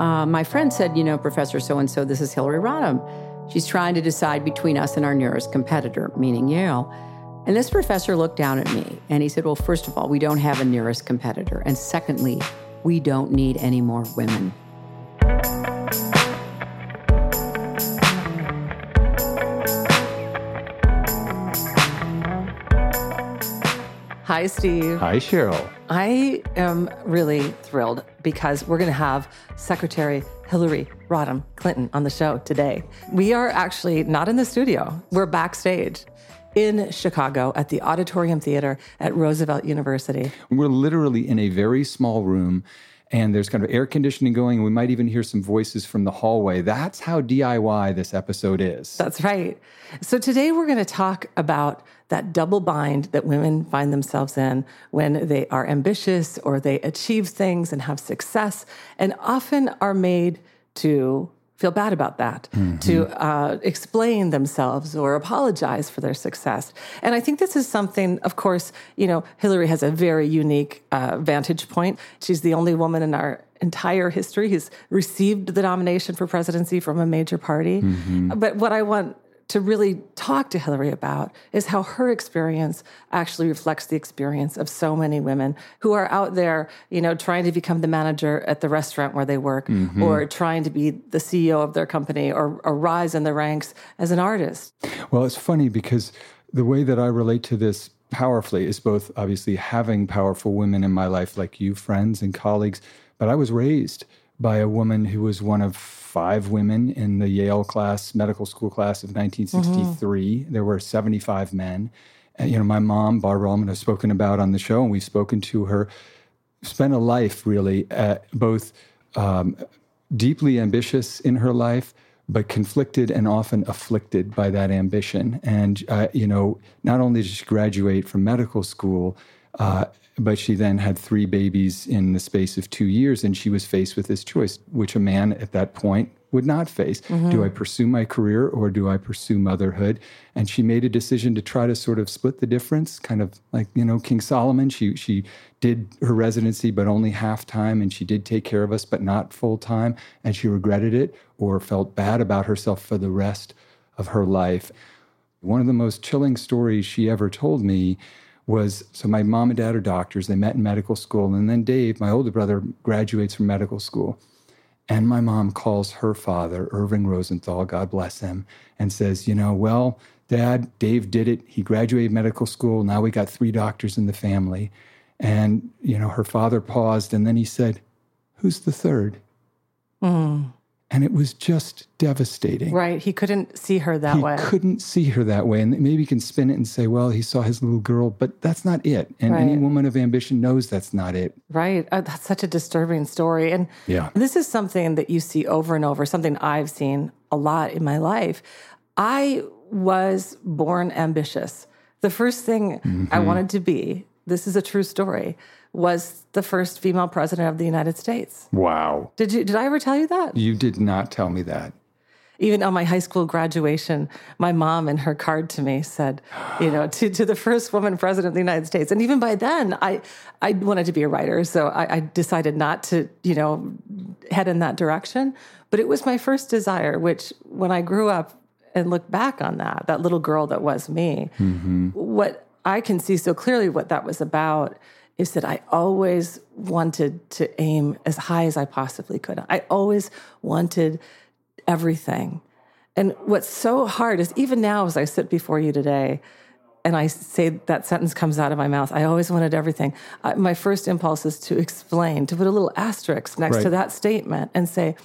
Uh, my friend said, you know, Professor so and so, this is Hillary Rodham. She's trying to decide between us and our nearest competitor, meaning Yale. And this professor looked down at me and he said, Well, first of all, we don't have a nearest competitor. And secondly, we don't need any more women. Hi, Steve. Hi, Cheryl. I am really thrilled because we're going to have Secretary Hillary Rodham Clinton on the show today. We are actually not in the studio, we're backstage in Chicago at the Auditorium Theater at Roosevelt University. We're literally in a very small room and there's kind of air conditioning going. We might even hear some voices from the hallway. That's how DIY this episode is. That's right. So today we're going to talk about that double bind that women find themselves in when they are ambitious or they achieve things and have success and often are made to feel bad about that, mm-hmm. to uh, explain themselves or apologize for their success. And I think this is something, of course, you know, Hillary has a very unique uh, vantage point. She's the only woman in our entire history who's received the nomination for presidency from a major party. Mm-hmm. But what I want to really talk to Hillary about is how her experience actually reflects the experience of so many women who are out there, you know, trying to become the manager at the restaurant where they work mm-hmm. or trying to be the CEO of their company or, or rise in the ranks as an artist. Well, it's funny because the way that I relate to this powerfully is both obviously having powerful women in my life like you, friends and colleagues, but I was raised by a woman who was one of five women in the Yale class, medical school class of 1963. Mm-hmm. There were 75 men. And, you know, my mom, Barbara Almond, has spoken about on the show, and we've spoken to her, spent a life really uh, both um, deeply ambitious in her life, but conflicted and often afflicted by that ambition. And, uh, you know, not only did she graduate from medical school, uh, but she then had three babies in the space of two years, and she was faced with this choice, which a man at that point would not face. Mm-hmm. Do I pursue my career or do I pursue motherhood? And she made a decision to try to sort of split the difference, kind of like, you know, King Solomon. She she did her residency, but only half time, and she did take care of us, but not full time. And she regretted it or felt bad about herself for the rest of her life. One of the most chilling stories she ever told me was so my mom and dad are doctors. They met in medical school. And then Dave, my older brother, graduates from medical school. And my mom calls her father, Irving Rosenthal, God bless him, and says, You know, well, dad, Dave did it. He graduated medical school. Now we got three doctors in the family. And, you know, her father paused and then he said, Who's the third? Mm. And it was just devastating. Right. He couldn't see her that he way. He couldn't see her that way. And maybe you can spin it and say, well, he saw his little girl, but that's not it. And right. any woman of ambition knows that's not it. Right. Uh, that's such a disturbing story. And yeah. this is something that you see over and over, something I've seen a lot in my life. I was born ambitious. The first thing mm-hmm. I wanted to be, this is a true story was the first female president of the United States. Wow. Did you did I ever tell you that? You did not tell me that. Even on my high school graduation, my mom in her card to me said, you know, to, to the first woman president of the United States. And even by then, I I wanted to be a writer, so I, I decided not to, you know, head in that direction. But it was my first desire, which when I grew up and look back on that, that little girl that was me, mm-hmm. what I can see so clearly what that was about is that I always wanted to aim as high as I possibly could. I always wanted everything. And what's so hard is even now, as I sit before you today, and I say that sentence comes out of my mouth, I always wanted everything. I, my first impulse is to explain, to put a little asterisk next right. to that statement and say,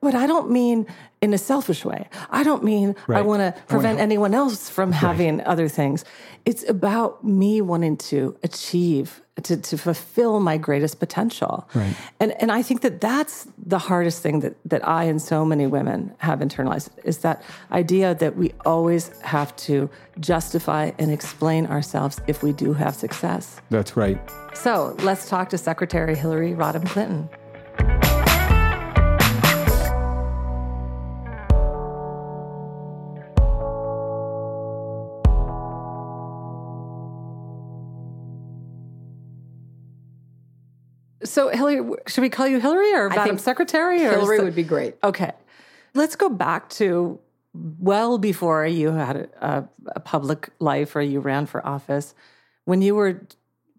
but I don't mean in a selfish way. I don't mean right. I want to prevent wanna... anyone else from having right. other things. It's about me wanting to achieve to, to fulfill my greatest potential. Right. And, and I think that that's the hardest thing that, that I and so many women have internalized is that idea that we always have to justify and explain ourselves if we do have success. That's right. So let's talk to Secretary Hillary Rodham Clinton. So, Hillary, should we call you Hillary or Madam Secretary? Or Hillary is- would be great. Okay. Let's go back to well before you had a, a, a public life or you ran for office, when you were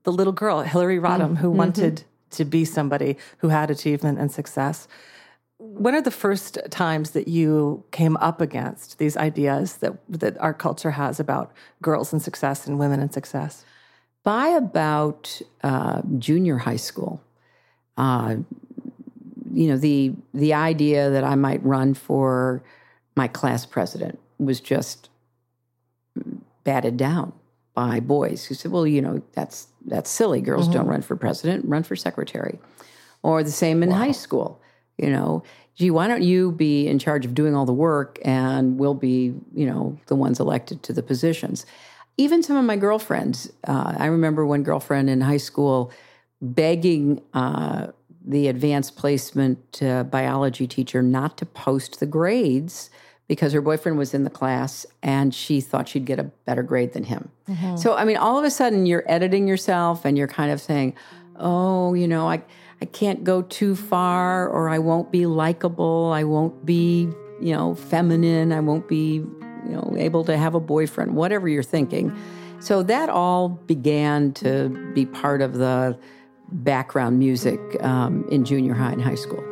the little girl, Hillary Rodham, who wanted to be somebody who had achievement and success. When are the first times that you came up against these ideas that, that our culture has about girls and success and women and success? By about uh, junior high school, uh, you know, the the idea that I might run for my class president was just batted down by boys who said, "Well, you know, that's that's silly. Girls don't run for president; run for secretary." Or the same in high school. You know, gee, why don't you be in charge of doing all the work, and we'll be, you know, the ones elected to the positions. Even some of my girlfriends. Uh, I remember one girlfriend in high school begging uh, the advanced placement uh, biology teacher not to post the grades because her boyfriend was in the class and she thought she'd get a better grade than him. So, I mean, all of a sudden you're editing yourself and you're kind of saying, oh, you know, I, I can't go too far or I won't be likable. I won't be, you know, feminine. I won't be, you know, able to have a boyfriend, whatever you're thinking. So that all began to be part of the background music um, in junior high and high school.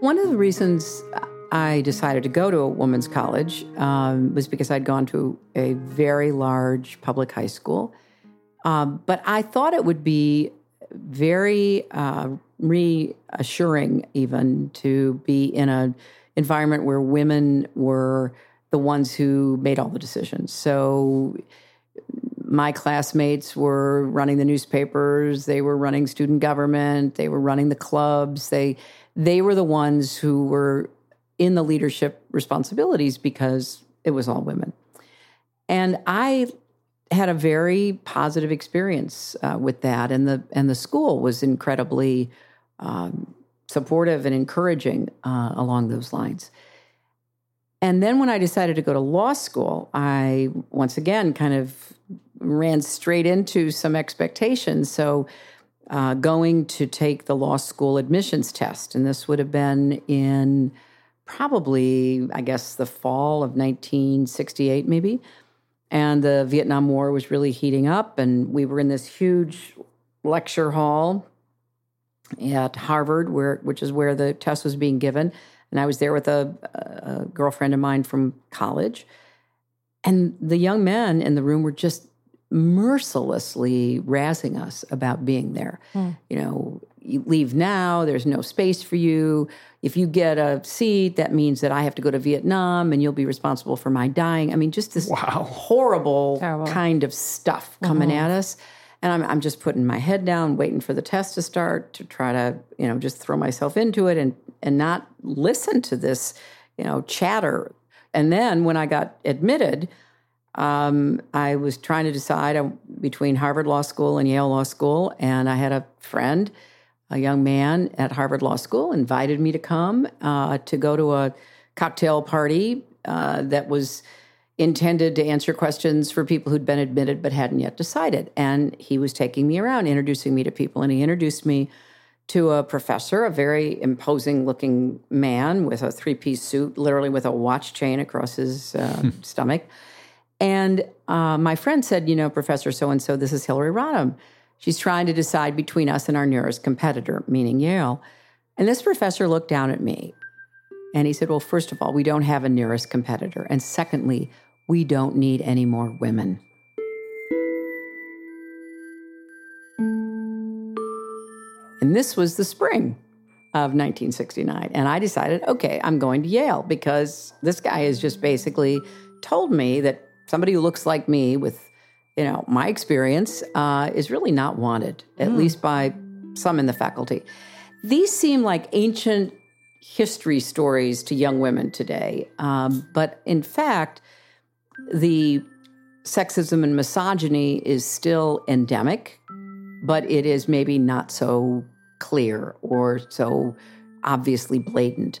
One of the reasons I decided to go to a women's college um, was because I'd gone to a very large public high school. Um, but I thought it would be very uh, reassuring, even to be in an environment where women were the ones who made all the decisions. So my classmates were running the newspapers, they were running student government, they were running the clubs. They they were the ones who were in the leadership responsibilities because it was all women. And I had a very positive experience uh, with that, and the and the school was incredibly um, supportive and encouraging uh, along those lines. And then when I decided to go to law school, I once again kind of ran straight into some expectations. So, uh, going to take the law school admissions test, and this would have been in probably, I guess, the fall of 1968, maybe. And the Vietnam War was really heating up, and we were in this huge lecture hall at Harvard, where which is where the test was being given. And I was there with a, a girlfriend of mine from college. And the young men in the room were just mercilessly razzing us about being there. Hmm. You know, you leave now, there's no space for you. If you get a seat, that means that I have to go to Vietnam and you'll be responsible for my dying. I mean, just this horrible Terrible. kind of stuff coming mm-hmm. at us. And I'm, I'm just putting my head down, waiting for the test to start to try to, you know, just throw myself into it and and not listen to this, you know, chatter. And then when I got admitted, um, I was trying to decide uh, between Harvard Law School and Yale Law School, and I had a friend, a young man at Harvard Law School, invited me to come uh, to go to a cocktail party uh, that was intended to answer questions for people who'd been admitted but hadn't yet decided. And he was taking me around, introducing me to people, and he introduced me to a professor, a very imposing looking man with a three piece suit, literally with a watch chain across his uh, stomach. And uh, my friend said, You know, Professor so and so, this is Hillary Rodham. She's trying to decide between us and our nearest competitor, meaning Yale. And this professor looked down at me and he said, Well, first of all, we don't have a nearest competitor. And secondly, we don't need any more women. And this was the spring of 1969. And I decided, okay, I'm going to Yale because this guy has just basically told me that somebody who looks like me with, you know, my experience uh, is really not wanted, at mm. least by some in the faculty. These seem like ancient history stories to young women today. Um, but in fact, the sexism and misogyny is still endemic, but it is maybe not so clear or so obviously blatant.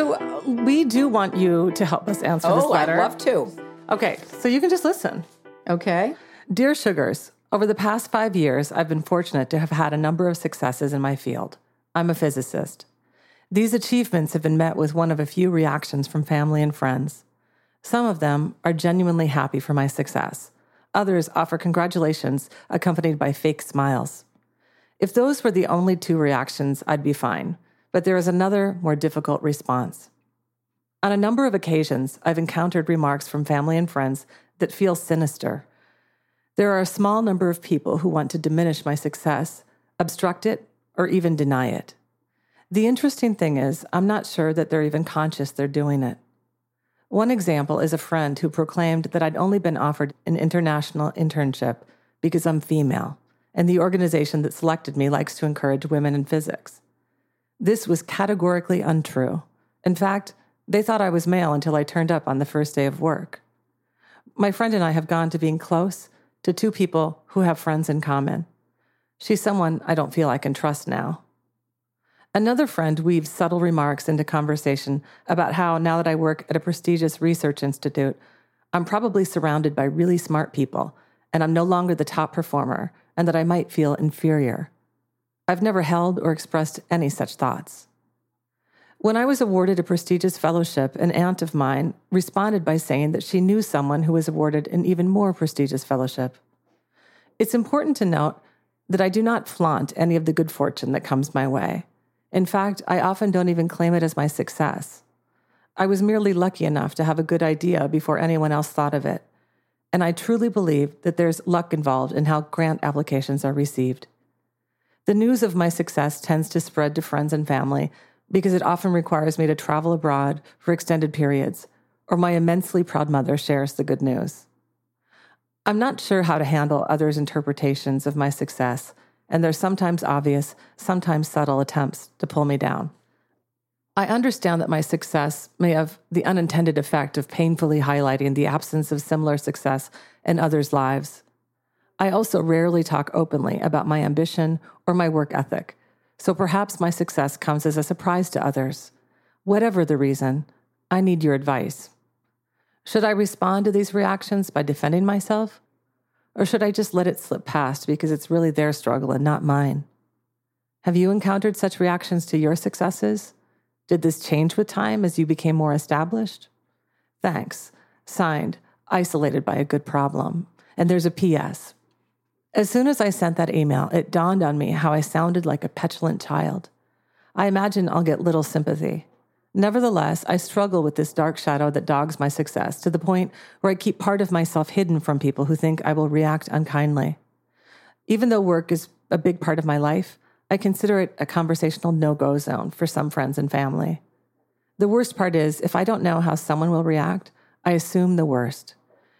So we do want you to help us answer oh, this letter. I'd love to. Okay, so you can just listen. Okay. Dear Sugars, over the past five years, I've been fortunate to have had a number of successes in my field. I'm a physicist. These achievements have been met with one of a few reactions from family and friends. Some of them are genuinely happy for my success. Others offer congratulations accompanied by fake smiles. If those were the only two reactions, I'd be fine. But there is another, more difficult response. On a number of occasions, I've encountered remarks from family and friends that feel sinister. There are a small number of people who want to diminish my success, obstruct it, or even deny it. The interesting thing is, I'm not sure that they're even conscious they're doing it. One example is a friend who proclaimed that I'd only been offered an international internship because I'm female, and the organization that selected me likes to encourage women in physics. This was categorically untrue. In fact, they thought I was male until I turned up on the first day of work. My friend and I have gone to being close to two people who have friends in common. She's someone I don't feel I can trust now. Another friend weaves subtle remarks into conversation about how, now that I work at a prestigious research institute, I'm probably surrounded by really smart people and I'm no longer the top performer and that I might feel inferior. I've never held or expressed any such thoughts. When I was awarded a prestigious fellowship, an aunt of mine responded by saying that she knew someone who was awarded an even more prestigious fellowship. It's important to note that I do not flaunt any of the good fortune that comes my way. In fact, I often don't even claim it as my success. I was merely lucky enough to have a good idea before anyone else thought of it. And I truly believe that there's luck involved in how grant applications are received. The news of my success tends to spread to friends and family because it often requires me to travel abroad for extended periods, or my immensely proud mother shares the good news. I'm not sure how to handle others' interpretations of my success, and there's sometimes obvious, sometimes subtle attempts to pull me down. I understand that my success may have the unintended effect of painfully highlighting the absence of similar success in others' lives. I also rarely talk openly about my ambition or my work ethic, so perhaps my success comes as a surprise to others. Whatever the reason, I need your advice. Should I respond to these reactions by defending myself? Or should I just let it slip past because it's really their struggle and not mine? Have you encountered such reactions to your successes? Did this change with time as you became more established? Thanks. Signed, isolated by a good problem. And there's a P.S. As soon as I sent that email, it dawned on me how I sounded like a petulant child. I imagine I'll get little sympathy. Nevertheless, I struggle with this dark shadow that dogs my success to the point where I keep part of myself hidden from people who think I will react unkindly. Even though work is a big part of my life, I consider it a conversational no go zone for some friends and family. The worst part is, if I don't know how someone will react, I assume the worst.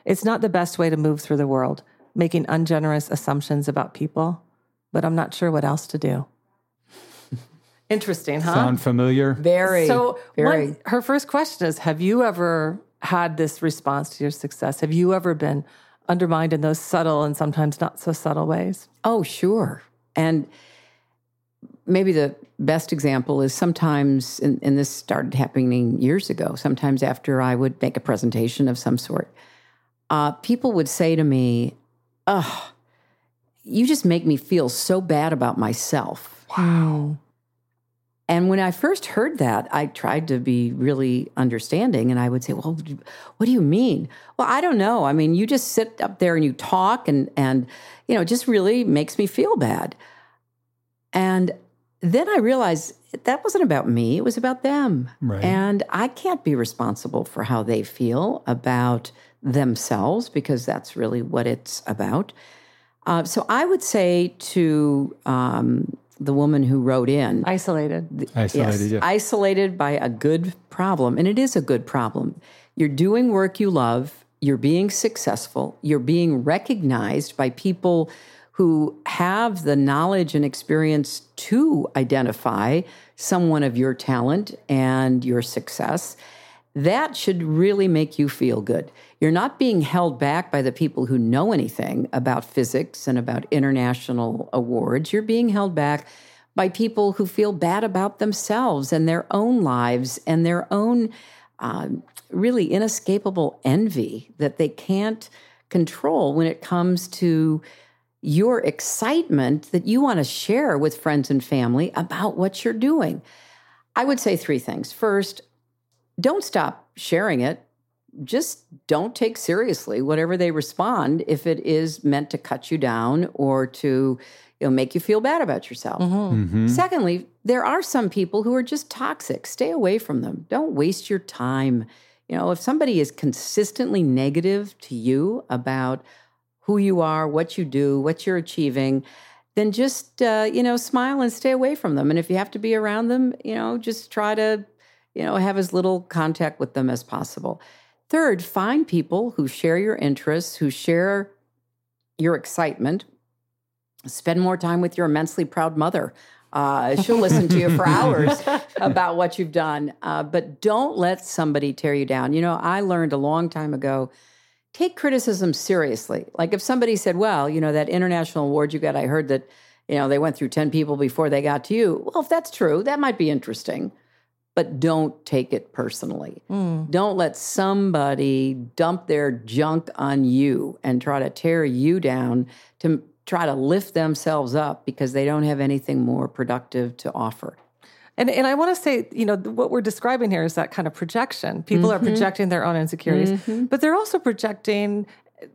It's not the best way to move through the world, making ungenerous assumptions about people, but I'm not sure what else to do. Interesting, huh? Sound familiar? Very, so very. one- her first question is Have you ever had this response to your success? Have you ever been undermined in those subtle and sometimes not so subtle ways? Oh, sure. And maybe the best example is sometimes, and, and this started happening years ago, sometimes after I would make a presentation of some sort, uh, people would say to me, Oh, you just make me feel so bad about myself. Wow. And when I first heard that, I tried to be really understanding and I would say, Well, what do you mean? Well, I don't know. I mean, you just sit up there and you talk and and you know, it just really makes me feel bad. And then I realized that wasn't about me, it was about them. Right. And I can't be responsible for how they feel about themselves because that's really what it's about. Uh, so I would say to um, the woman who wrote in, Isolated. Isolated, yes, yeah. isolated by a good problem, and it is a good problem. You're doing work you love, you're being successful, you're being recognized by people who have the knowledge and experience to identify someone of your talent and your success. That should really make you feel good. You're not being held back by the people who know anything about physics and about international awards. You're being held back by people who feel bad about themselves and their own lives and their own um, really inescapable envy that they can't control when it comes to your excitement that you want to share with friends and family about what you're doing. I would say three things. First, don't stop sharing it. Just don't take seriously whatever they respond if it is meant to cut you down or to you know, make you feel bad about yourself. Mm-hmm. Secondly, there are some people who are just toxic. Stay away from them. Don't waste your time. You know, if somebody is consistently negative to you about who you are, what you do, what you're achieving, then just uh, you know smile and stay away from them. And if you have to be around them, you know, just try to you know have as little contact with them as possible. Third, find people who share your interests, who share your excitement. Spend more time with your immensely proud mother. Uh, she'll listen to you for hours about what you've done. Uh, but don't let somebody tear you down. You know, I learned a long time ago take criticism seriously. Like if somebody said, well, you know, that international award you got, I heard that, you know, they went through 10 people before they got to you. Well, if that's true, that might be interesting. But don't take it personally. Hmm. Don't let somebody dump their junk on you and try to tear you down to try to lift themselves up because they don't have anything more productive to offer. And, and I want to say, you know, what we're describing here is that kind of projection. People are mm-hmm. projecting their own insecurities, mm-hmm. but they're also projecting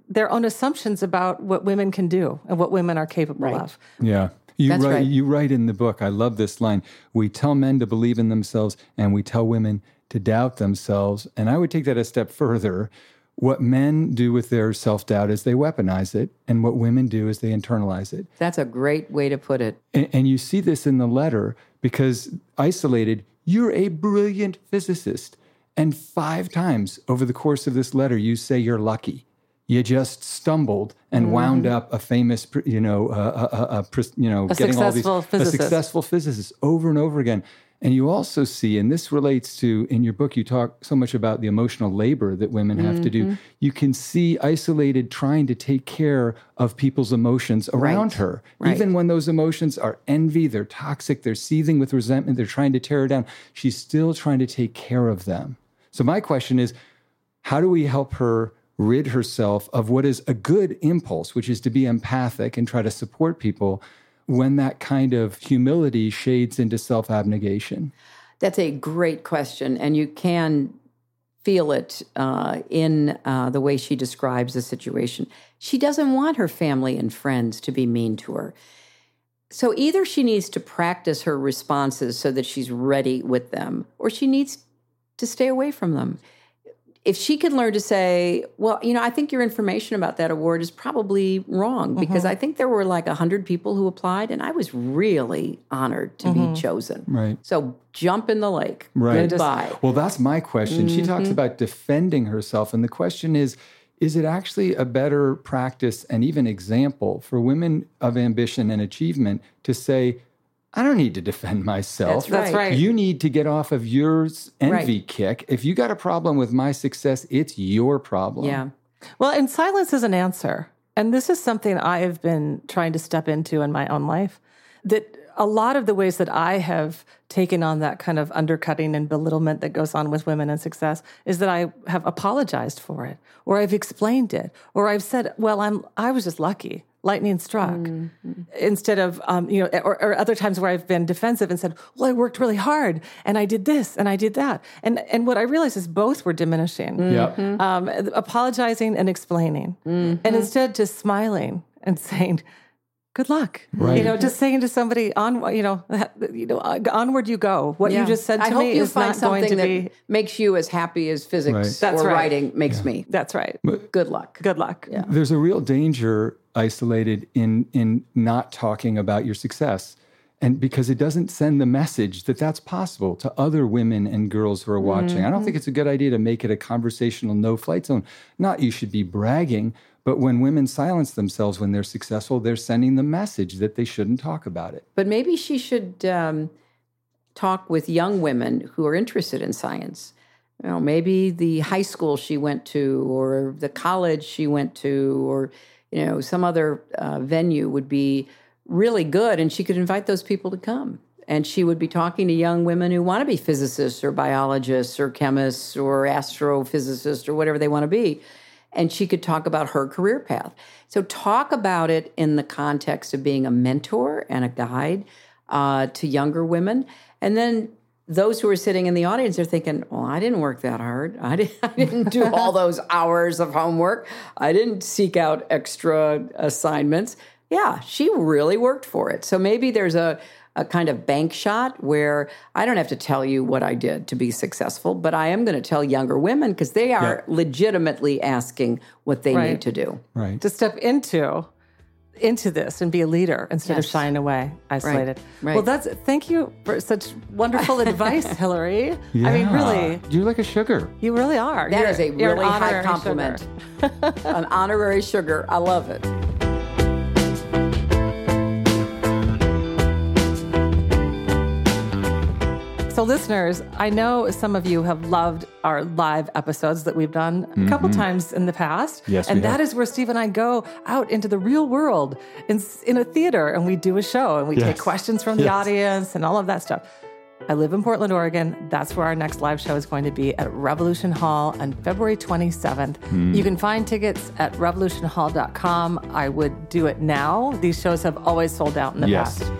their own assumptions about what women can do and what women are capable Right. of. Yeah. You That's write, right. you write in the book, I love this line. We tell men to believe in themselves and we tell women to doubt themselves. And I would take that a step further. What men do with their self doubt is they weaponize it, and what women do is they internalize it. That's a great way to put it. And, and you see this in the letter because isolated, you're a brilliant physicist. And five times over the course of this letter, you say you're lucky. You just stumbled and wound up a famous, you know, uh, uh, uh, uh, you know, A successful a physicist. successful physicist over and over again. And you also see, and this relates to in your book, you talk so much about the emotional labor that women have to Mm-hmm. do. You can see isolated trying to take care of people's emotions around Right. her, Right. even when those emotions are envy, they're toxic, they're seething with resentment, they're trying to tear her down. She's still trying to take care of them. So, my question is how do we help her rid herself of what is a good impulse, which is to be empathic and try to support people when that kind of humility shades into self abnegation? That's a great question, and you can feel it uh, in uh, the way she describes the situation. She doesn't want her family and friends to be mean to her. So either she needs to practice her responses so that she's ready with them, or she needs to stay away from them. If she could learn to say, well, you know, I think your information about that award is probably wrong because mm-hmm. I think there were like 100 people who applied and I was really honored to be mm-hmm. chosen. Right. So jump in the lake. Right. Goodbye. Well, that's my question. She talks mm-hmm. about defending herself. And the question is is it actually a better practice and even example for women of ambition and achievement to say, I don't need to defend myself. That's right. You need to get off of your envy Right. kick. If you got a problem with my success, it's your problem. Yeah. Well, and silence is an answer. And this is something I have been trying to step into in my own life. That a lot of the ways that I have taken on that kind of undercutting and belittlement that goes on with women and success is that I have apologized for it, or I've explained it, or I've said, "Well, I'm I was just lucky." Lightning struck, instead of um, you know, or, or other times where I've been defensive and said, "Well, I worked really hard and I did this and I did that," and and what I realized is both were diminishing Yep. um, apologizing and explaining, Mm-hmm. and instead just smiling and saying, "Good luck." Right. You know, just saying to somebody on, you know, you know, uh, onward you go. What you just said to I hope me you is find not going to that be. makes you as happy as physics Right. That's or right. writing makes me. That's right. Good luck. Good luck. Yeah. There's a real danger isolated in in not talking about your success. And because it doesn't send the message that that's possible to other women and girls who are watching. I don't think it's a good idea to make it a conversational no flight zone. Not you should be bragging, but when women silence themselves when they're successful, they're sending the message that they shouldn't talk about it. But maybe she should um, talk with young women who are interested in science. You know, maybe the high school she went to, or the college she went to, or you know, some other uh, venue would be really good, and she could invite those people to come. And she would be talking to young women who want to be physicists or biologists or chemists or astrophysicists or whatever they want to be. And she could talk about her career path. So, talk about it in the context of being a mentor and a guide uh, to younger women. And then those who are sitting in the audience are thinking, well, I didn't work that hard. I didn't, I didn't do all those hours of homework. I didn't seek out extra assignments. Yeah, she really worked for it. So maybe there's a, a kind of bank shot where I don't have to tell you what I did to be successful, but I am going to tell younger women because they are legitimately asking what they Right. need to do. Right. To step into into this and be a leader instead of shying away, isolated. right. Well, that's thank you for such wonderful advice, Hillary. I mean, Yeah. really, You're like a sugar. you really are. That You're- is a really high compliment. An honorary sugar. I love it. So, listeners, I know some of you have loved our live episodes that we've done a couple times in the past. Mm-hmm. Yes, and that have. is where Steve and I go out into the real world in, in a theater and we do a show and we take questions from the Yes. audience and all of that stuff. I live in Portland, Oregon. That's where our next live show is going to be at Revolution Hall on February 27th. Hmm. You can find tickets at revolutionhall.com. I would do it now. These shows have always sold out in the Yes. past.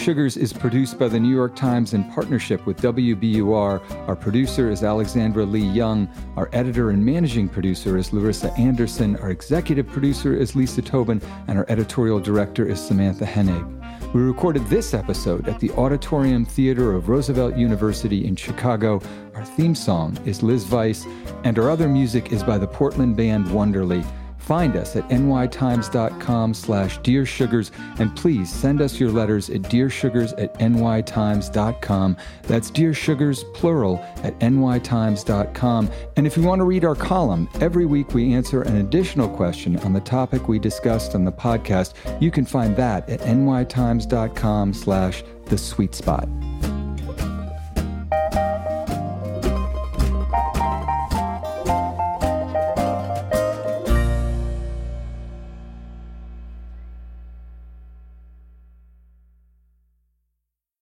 Sugars is produced by the New York Times in partnership with WBUR. Our producer is Alexandra Leigh Young. Our editor and managing producer is Larissa Anderson. Our executive producer is Lisa Tobin. And our editorial director is Samantha Henig. We recorded this episode at the Auditorium Theater of Roosevelt University in Chicago. Our theme song is Liz Weiss, and our other music is by the Portland band Wonderly. Find us at nytimes.com slash dearsugars, and please send us your letters at dearsugars at nytimes.com. That's Dear Sugars, plural, at nytimes.com. And if you want to read our column, every week we answer an additional question on the topic we discussed on the podcast. You can find that at nytimes.com slash the sweet spot.